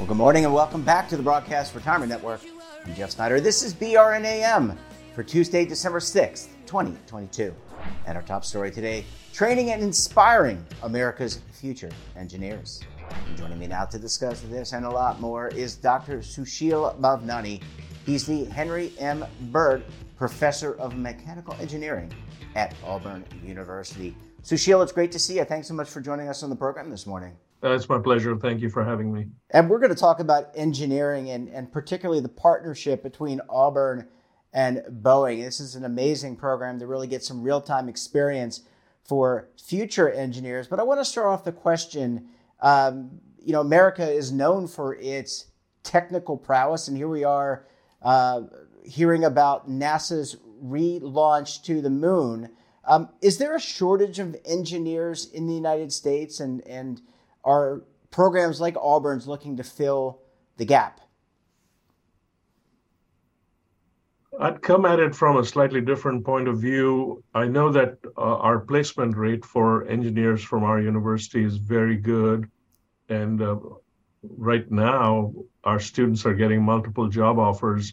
Well, good morning and welcome back to the Broadcast Retirement Network. I'm Jeff Snyder. This is BRNAM for Tuesday, December 6th, 2022. And our top story today training and inspiring America's future engineers. And joining me now to discuss this and a lot more is Dr. Sushil Bhavnani. He's the Henry M. Bird Professor of Mechanical Engineering at Auburn University. Sushil, it's great to see you. Thanks so much for joining us on the program this morning. Uh, it's my pleasure. Thank you for having me. And we're going to talk about engineering and, and particularly the partnership between Auburn and Boeing. This is an amazing program to really get some real time experience for future engineers. But I want to start off the question um, you know, America is known for its technical prowess, and here we are uh, hearing about NASA's relaunch to the moon. Um, is there a shortage of engineers in the United States, and, and are programs like Auburn's looking to fill the gap? I'd come at it from a slightly different point of view. I know that uh, our placement rate for engineers from our university is very good. And uh, right now, our students are getting multiple job offers.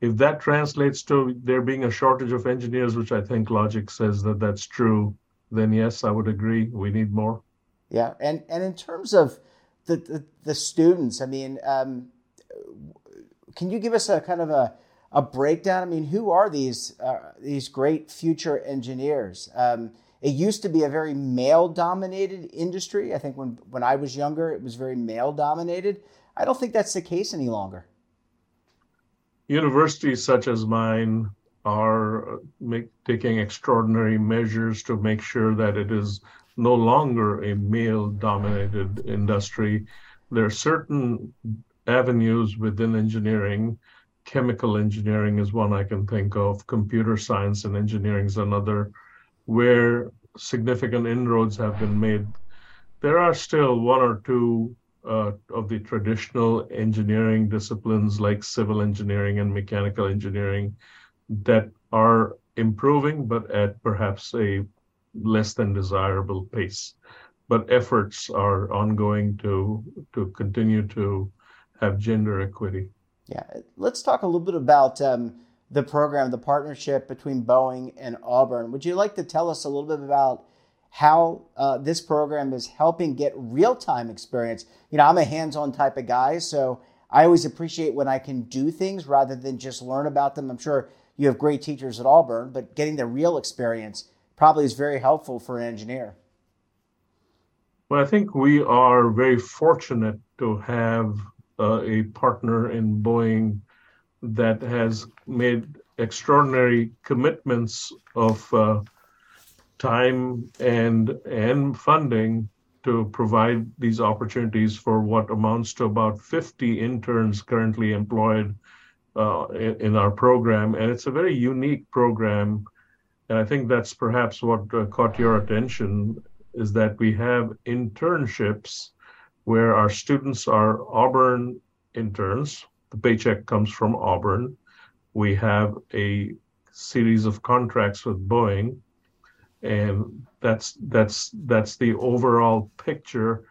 If that translates to there being a shortage of engineers, which I think logic says that that's true, then yes, I would agree. We need more. Yeah, and and in terms of the the, the students, I mean, um, can you give us a kind of a a breakdown? I mean, who are these uh, these great future engineers? Um, it used to be a very male dominated industry. I think when when I was younger, it was very male dominated. I don't think that's the case any longer. Universities such as mine are make, taking extraordinary measures to make sure that it is no longer a male dominated industry. There are certain avenues within engineering. Chemical engineering is one I can think of, computer science and engineering is another, where significant inroads have been made. There are still one or two uh, of the traditional engineering disciplines like civil engineering and mechanical engineering that are improving, but at perhaps a less than desirable pace. But efforts are ongoing to to continue to have gender equity. Yeah, let's talk a little bit about um, the program, the partnership between Boeing and Auburn. Would you like to tell us a little bit about how uh, this program is helping get real time experience? You know, I'm a hands on type of guy, so I always appreciate when I can do things rather than just learn about them. I'm sure you have great teachers at Auburn, but getting the real experience probably is very helpful for an engineer. Well, I think we are very fortunate to have uh, a partner in Boeing that has made extraordinary commitments of uh, time and and funding to provide these opportunities for what amounts to about 50 interns currently employed uh, in, in, our program, and it's a very unique program. And I think that's perhaps what uh, caught your attention is that we have internships where our students are Auburn interns. The paycheck comes from Auburn. We have a series of contracts with Boeing, and that's that's that's the overall picture.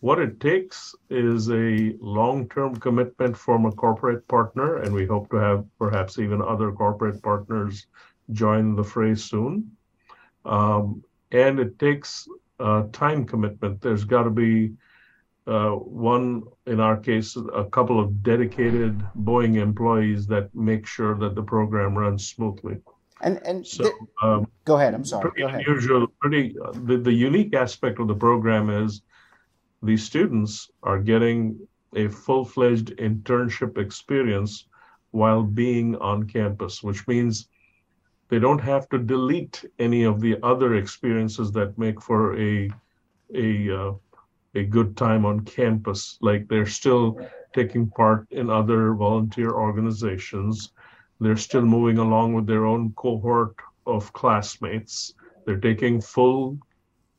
What it takes is a long-term commitment from a corporate partner, and we hope to have perhaps even other corporate partners join the fray soon. Um, and it takes uh, time commitment. There's got to be uh, one, in our case, a couple of dedicated Boeing employees that make sure that the program runs smoothly. And and so, th- um, go ahead. I'm sorry. Pretty unusual. Pretty uh, the, the unique aspect of the program is these students are getting a full-fledged internship experience while being on campus, which means they don't have to delete any of the other experiences that make for a a uh, a good time on campus. Like they're still taking part in other volunteer organizations. They're still moving along with their own cohort of classmates. They're taking full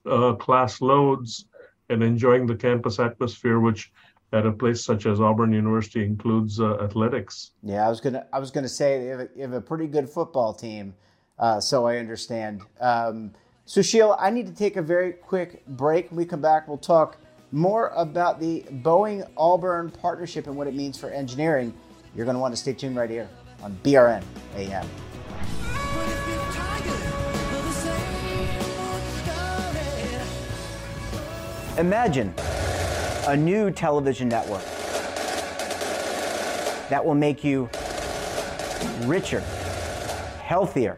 uh, class loads and enjoying the campus atmosphere, which at a place such as Auburn University includes uh, athletics. Yeah, I was gonna I was gonna say you have a, you have a pretty good football team, uh, so I understand. Um, Sushil, I need to take a very quick break. When we come back, we'll talk more about the Boeing Auburn partnership and what it means for engineering. You're going to want to stay tuned right here on BRN AM. Imagine a new television network that will make you richer, healthier,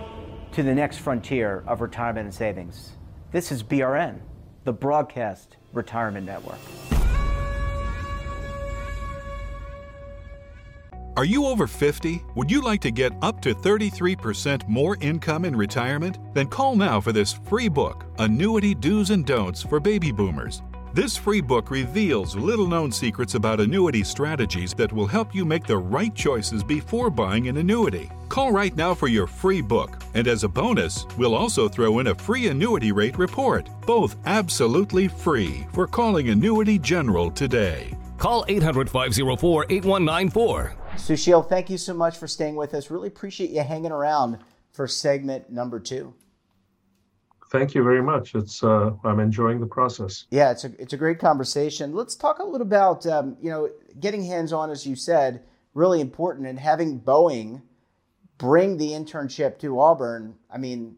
to the next frontier of retirement and savings. This is BRN, the Broadcast Retirement Network. Are you over 50? Would you like to get up to 33% more income in retirement? Then call now for this free book, Annuity Do's and Don'ts for Baby Boomers. This free book reveals little known secrets about annuity strategies that will help you make the right choices before buying an annuity. Call right now for your free book, and as a bonus, we'll also throw in a free annuity rate report, both absolutely free for calling Annuity General today. Call 800 504 8194. Sushil, thank you so much for staying with us. Really appreciate you hanging around for segment number two. Thank you very much. It's uh, I'm enjoying the process. Yeah, it's a it's a great conversation. Let's talk a little about um, you know getting hands on, as you said, really important, and having Boeing bring the internship to Auburn. I mean,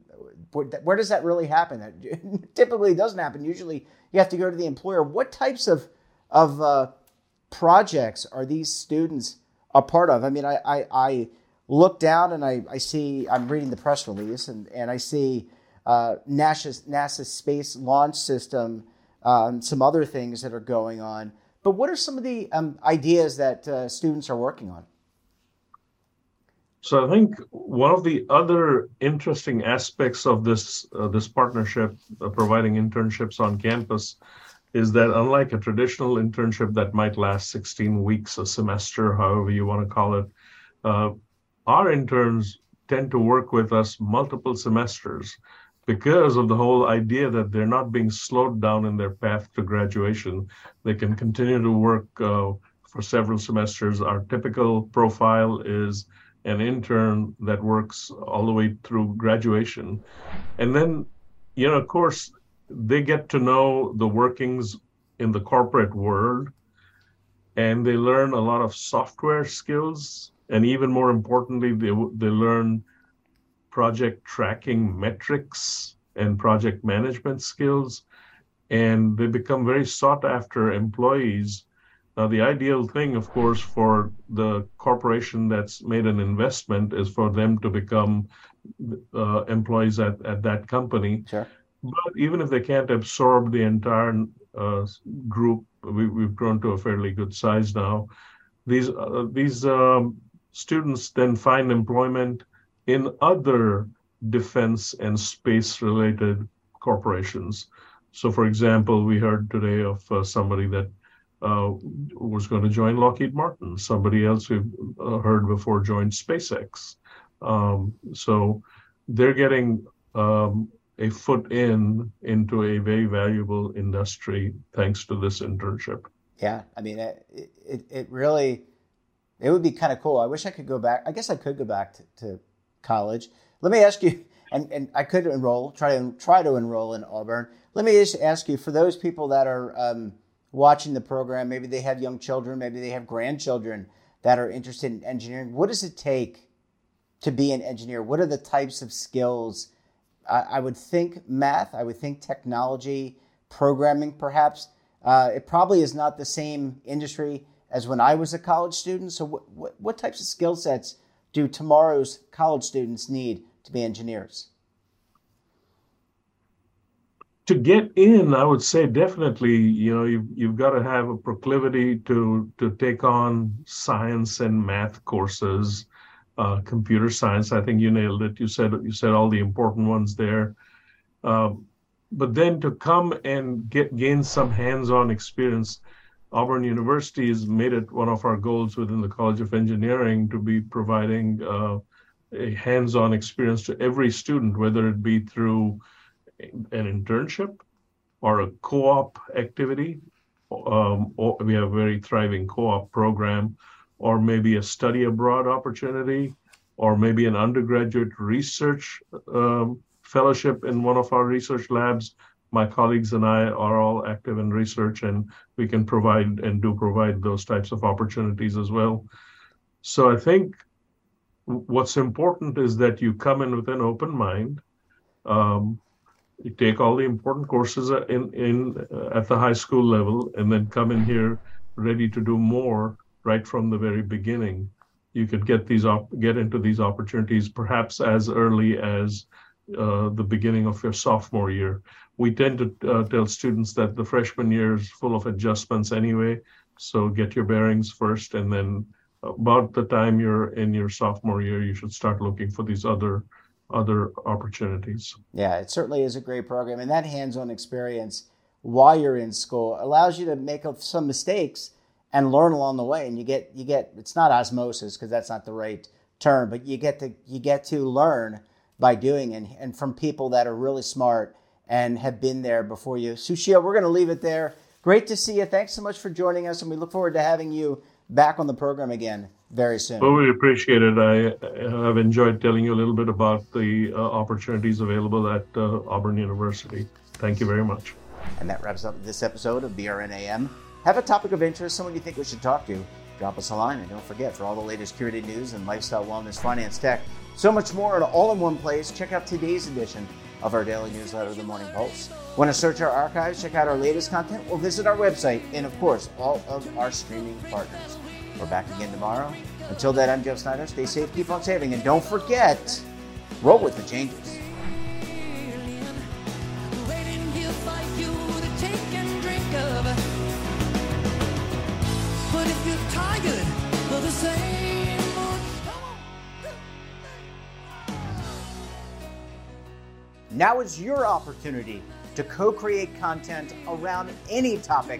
where, does that really happen? That typically doesn't happen. Usually, you have to go to the employer. What types of of uh, projects are these students a part of? I mean, I I, I look down and I, I see I'm reading the press release and, and I see uh, NASA's, NASA's space launch system, um, some other things that are going on. But what are some of the um, ideas that uh, students are working on? So I think one of the other interesting aspects of this uh, this partnership, uh, providing internships on campus, is that unlike a traditional internship that might last 16 weeks, a semester, however you want to call it, uh, our interns tend to work with us multiple semesters because of the whole idea that they're not being slowed down in their path to graduation. They can continue to work uh, for several semesters. Our typical profile is an intern that works all the way through graduation. And then, you know, of course, they get to know the workings in the corporate world and they learn a lot of software skills. And even more importantly, they, they learn project tracking metrics and project management skills, and they become very sought after employees. Now, the ideal thing, of course, for the corporation that's made an investment is for them to become uh, employees at, at that company. Sure. But even if they can't absorb the entire uh, group, we, have grown to a fairly good size now. These uh, these um, students then find employment in other defense and space related corporations. So, for example, we heard today of uh, somebody that uh, was going to join Lockheed Martin. Somebody else we uh, heard before joined SpaceX. Um, so they're getting um, a foot in into a very valuable industry thanks to this internship. Yeah, I mean, it, it, it really, it would be kind of cool. I wish I could go back. I guess I could go back to, to college. Let me ask you, and, and I could enroll, try to try to enroll in Auburn. Let me just ask you, for those people that are um, watching the program, maybe they have young children, maybe they have grandchildren that are interested in engineering. What does it take to be an engineer? What are the types of skills? I, I would think math. I would think technology, programming, perhaps. Uh, it probably is not the same industry as when I was a college student. So, what, types of skill sets do tomorrow's college students need to be engineers? To get in, I would say definitely, you know, you've, you've got to have a proclivity to to take on science and math courses, uh, computer science. I think you nailed it. You said you said all the important ones there. Um, but then to come and get gain some hands-on experience auburn university has made it one of our goals within the college of engineering to be providing uh, a hands-on experience to every student whether it be through an internship or a co-op activity um, we have a very thriving co-op program or maybe a study abroad opportunity or maybe an undergraduate research um, fellowship in one of our research labs. My colleagues and I are all active in research, and we can provide and do provide those types of opportunities as well. So I think what's important is that you come in with an open mind. Um, you take all the important courses in in uh, at the high school level, and then come in here ready to do more right from the very beginning. You could get these op- get into these opportunities perhaps as early as uh, the beginning of your sophomore year. We tend to uh, tell students that the freshman year is full of adjustments anyway, so get your bearings first, and then about the time you're in your sophomore year, you should start looking for these other other opportunities. Yeah, it certainly is a great program, and that hands-on experience while you're in school allows you to make some mistakes and learn along the way. And you get you get it's not osmosis because that's not the right term, but you get to you get to learn by doing and, and from people that are really smart and have been there before you. Sushil, we're going to leave it there. Great to see you. Thanks so much for joining us, and we look forward to having you back on the program again very soon. Well, we appreciate it. I have enjoyed telling you a little bit about the uh, opportunities available at uh, Auburn University. Thank you very much. And that wraps up this episode of BRNAM. Have a topic of interest, someone you think we should talk to, drop us a line. And don't forget, for all the latest curated news and lifestyle, wellness, finance, tech, so much more and all in one place. Check out today's edition of our daily newsletter, The Morning Pulse. Want to search our archives, check out our latest content, or visit our website and, of course, all of our streaming partners. We're back again tomorrow. Until then, I'm Jeff Snyder. Stay safe, keep on saving, and don't forget, roll with the changes. Now is your opportunity to co create content around any topic